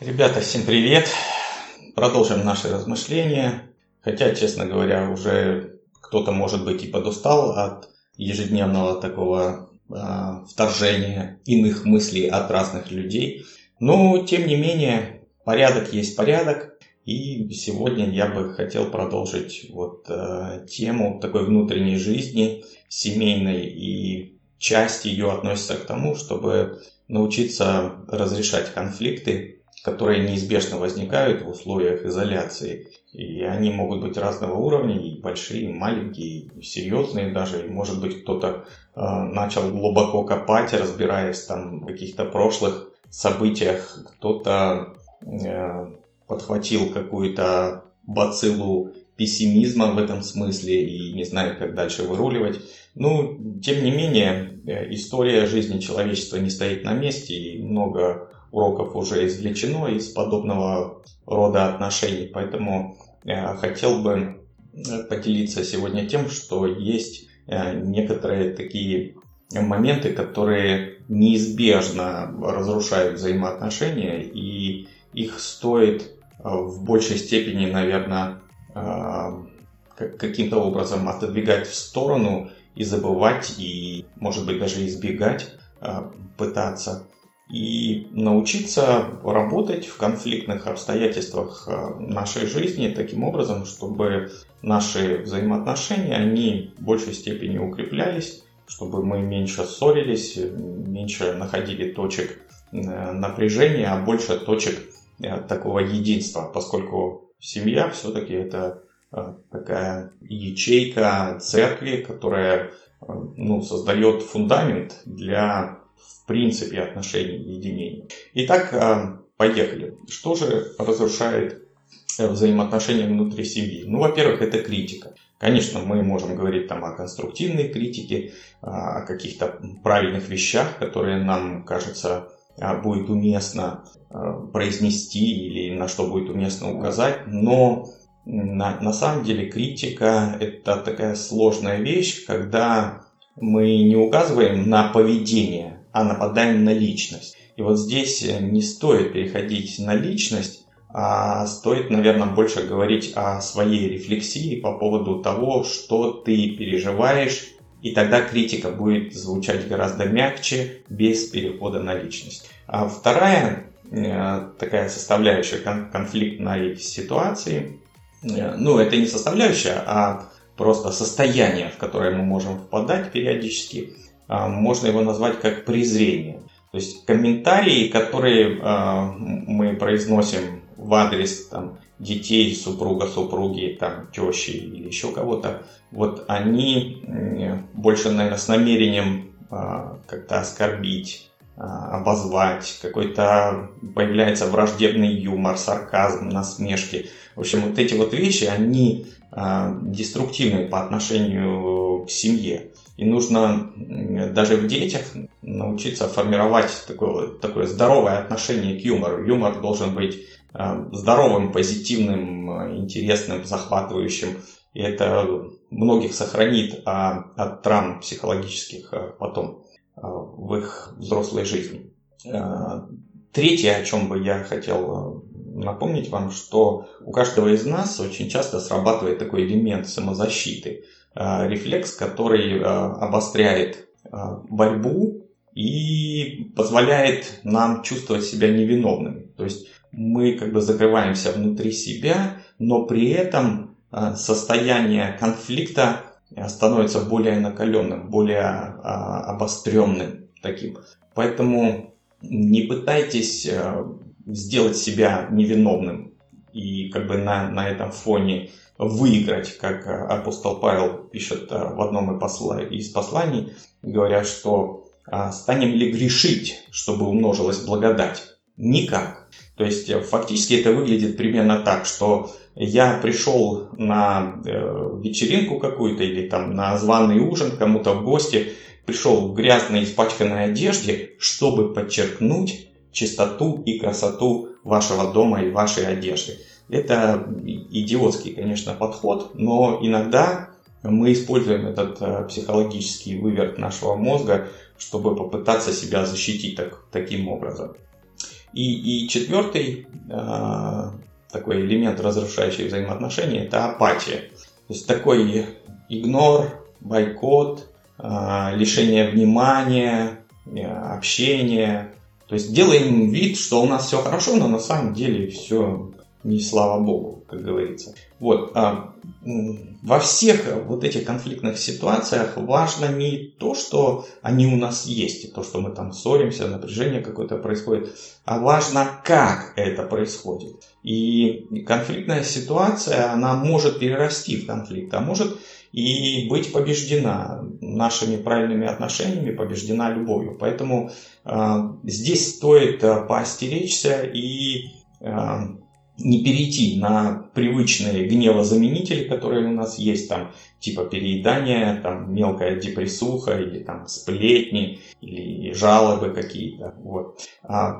Ребята, всем привет! Продолжим наши размышления. Хотя, честно говоря, уже кто-то, может быть, и подустал от ежедневного такого э, вторжения иных мыслей от разных людей. Но, тем не менее, порядок есть порядок. И сегодня я бы хотел продолжить вот э, тему такой внутренней жизни, семейной и часть ее относится к тому, чтобы научиться разрешать конфликты, которые неизбежно возникают в условиях изоляции. И они могут быть разного уровня, и большие, и маленькие, и серьезные даже. И может быть кто-то э, начал глубоко копать, разбираясь там в каких-то прошлых событиях, кто-то э, подхватил какую-то бациллу пессимизма в этом смысле и не знает, как дальше выруливать. Ну, тем не менее, э, история жизни человечества не стоит на месте, и много уроков уже извлечено из подобного рода отношений. Поэтому э, хотел бы э, поделиться сегодня тем, что есть некоторые такие моменты, которые неизбежно разрушают взаимоотношения, и их стоит в большей степени, наверное, каким-то образом отодвигать в сторону и забывать, и, может быть, даже избегать, пытаться. И научиться работать в конфликтных обстоятельствах а, нашей жизни таким образом, чтобы наши взаимоотношения, они в большей степени укреплялись, чтобы мы меньше ссорились, меньше находили точек э, напряжения, а больше точек э, такого единства, поскольку семья все-таки это Э, такая ячейка церкви, которая э, ну, создает фундамент для, в принципе, отношений единения. Итак, э, поехали. Что же разрушает взаимоотношения внутри семьи? Ну, во-первых, это критика. Конечно, мы можем говорить там о конструктивной критике, о каких-то правильных вещах, которые нам кажется будет уместно произнести или на что будет уместно указать, но на, на самом деле критика это такая сложная вещь, когда мы не указываем на поведение, а нападаем на личность. И вот здесь не стоит переходить на личность, а стоит, наверное, больше говорить о своей рефлексии по поводу того, что ты переживаешь, и тогда критика будет звучать гораздо мягче, без перехода на личность. А вторая э, такая составляющая конфликтной ситуации Э, ну, это не составляющая, а просто состояние, в которое мы можем впадать периодически, можно его назвать как презрение. То есть комментарии, которые а, мы произносим в адрес там, детей, супруга, супруги, там, тещи или еще кого-то, вот они больше, наверное, с намерением а, как-то оскорбить, обозвать, какой-то появляется враждебный юмор, сарказм, насмешки. В общем, вот эти вот вещи, они деструктивны по отношению к семье. И нужно даже в детях научиться формировать такое, такое здоровое отношение к юмору. Юмор должен быть э, здоровым, позитивным, интересным, захватывающим. И это многих сохранит а, от травм психологических а, потом в их взрослой жизни. Третье, о чем бы я хотел напомнить вам, что у каждого из нас очень часто срабатывает такой элемент самозащиты, э, рефлекс, который э, обостряет э, борьбу и позволяет нам чувствовать себя невиновными. То есть мы как бы закрываемся внутри себя, но при этом состояние конфликта становится более накаленным, более обостренным таким. Поэтому не пытайтесь сделать себя невиновным и как бы на, на этом фоне выиграть, как апостол Павел пишет э, в одном из посланий, говоря, что а, станем ли грешить, чтобы умножилась благодать? Никак. То есть э, фактически это выглядит примерно так, что я пришел на э, вечеринку какую-то или там на званый ужин кому-то в гости, пришел в грязной испачканной одежде, чтобы подчеркнуть чистоту и красоту вашего дома и вашей одежды. Это идиотский, конечно, подход, но иногда мы используем этот э, психологический выверт нашего мозга, чтобы попытаться себя защитить так, таким образом. И, и четвертый э, такой элемент, разрушающий взаимоотношения, это апатия. То есть такой игнор, бойкот, э, лишение внимания, э, общения. То есть делаем вид, что у нас все хорошо, но на самом деле все не слава богу, как говорится. Вот. А, во всех вот этих конфликтных ситуациях важно не то, что они у нас есть, и то, что мы там ссоримся, напряжение какое-то происходит, а важно, как это происходит. И конфликтная ситуация, она может перерасти в конфликт, а может и быть побеждена нашими правильными отношениями, побеждена любовью. Поэтому э, здесь стоит э, поостеречься и э, не перейти на привычные гневозаменители, которые у нас есть, там, типа переедания, там, мелкая депрессуха, или там сплетни, или жалобы какие-то. Вот. А,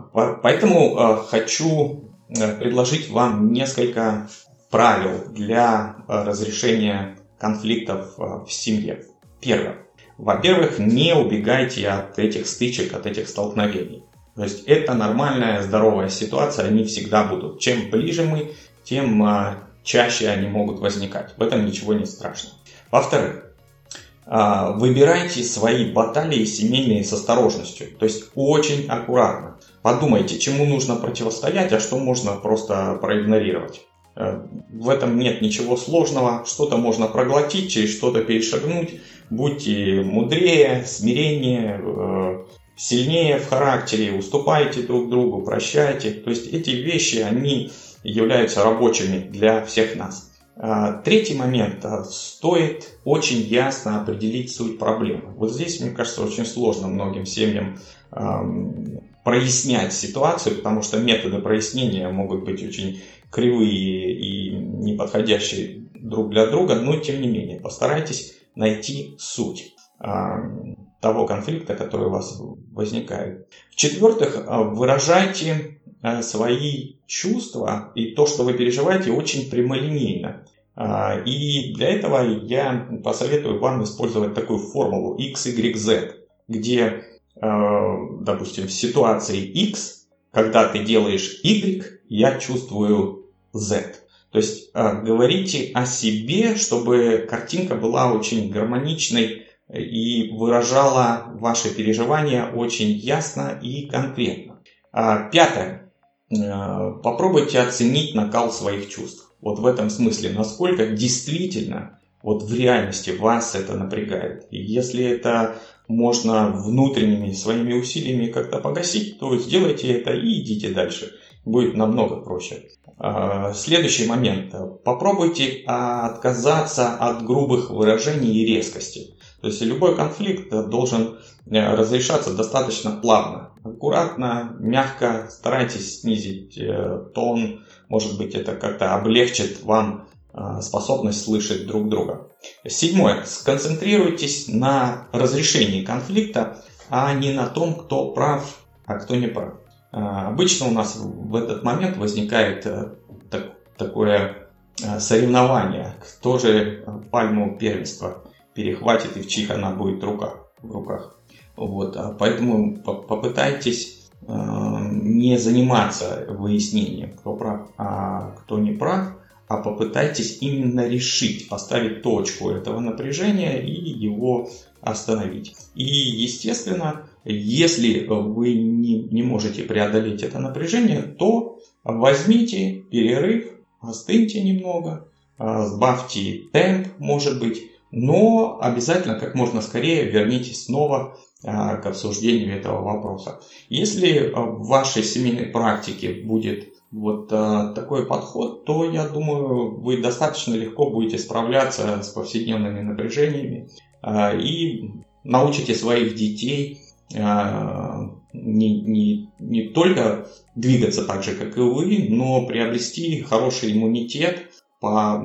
поэтому а, хочу э, предложить вам несколько правил для а, разрешения конфликтов в семье. Первое. Во-первых, не убегайте от этих стычек, от этих столкновений. То есть это нормальная, здоровая ситуация, они всегда будут. Чем ближе мы, тем а, чаще они могут возникать. В этом ничего не страшно. Во-вторых, а, выбирайте свои баталии семейные с осторожностью. То есть очень аккуратно. Подумайте, чему нужно противостоять, а что можно просто проигнорировать. Э, в этом нет ничего сложного. Что-то можно проглотить, через что-то перешагнуть. Будьте мудрее, смиреннее, э, сильнее в характере, уступайте друг другу, прощайте. То есть эти вещи, они являются рабочими для всех нас. А, третий момент. А, стоит очень ясно определить суть проблемы. Вот здесь, мне кажется, очень сложно многим семьям прояснять ситуацию, потому что методы прояснения могут быть очень кривые и неподходящие друг для друга, но тем не менее постарайтесь найти суть того конфликта, который у вас возникает. В-четвертых, а, выражайте а, свои чувства и то, что вы переживаете, очень прямолинейно. А, и для этого я посоветую вам использовать такую формулу x, y, z, где, допустим, в ситуации x, когда ты делаешь y, я чувствую z. То есть говорите о себе, чтобы картинка была очень гармоничной, и выражала ваши переживания очень ясно и конкретно. А, пятое. Э, попробуйте оценить накал своих чувств. Вот в этом смысле, насколько действительно вот в реальности вас это напрягает. И если это можно внутренними своими усилиями как-то погасить, то сделайте это и идите дальше. Будет намного проще. А, следующий момент. Попробуйте отказаться от грубых выражений и резкости. То есть любой конфликт должен э, разрешаться достаточно плавно. Аккуратно, мягко, старайтесь снизить э, тон. Может быть, это как-то облегчит вам э, способность слышать друг друга. Седьмое. Сконцентрируйтесь на разрешении конфликта, а не на том, кто прав, а кто не прав. Обычно у нас в этот момент возникает такое соревнование, кто же пальму первенства перехватит и в чьих она будет в руках. В руках. Вот, а поэтому попытайтесь э, не заниматься выяснением, кто прав, а кто не прав, а попытайтесь именно решить, поставить точку этого напряжения и его остановить. И, естественно, если вы не, не можете преодолеть это напряжение, то возьмите перерыв, остыньте немного, э, сбавьте темп, может быть, но обязательно как можно скорее вернитесь снова а, к обсуждению этого вопроса. Если а, в вашей семейной практике будет вот а, такой подход, то я думаю, вы достаточно легко будете справляться с повседневными напряжениями и научите своих детей не, не, не только двигаться так же, как и вы, но приобрести хороший иммунитет по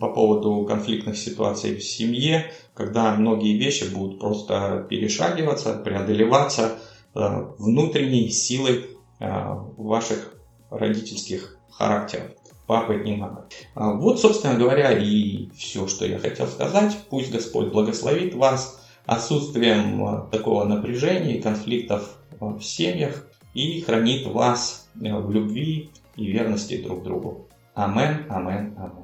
по поводу конфликтных ситуаций в семье, когда многие вещи будут просто перешагиваться, преодолеваться э, внутренней силой э, ваших родительских характеров. Папы не надо. А вот, собственно говоря, и все, что я хотел сказать. Пусть Господь благословит вас отсутствием э, такого напряжения и конфликтов в семьях. и хранит вас в любви и верности друг другу. Амен, амен, амен.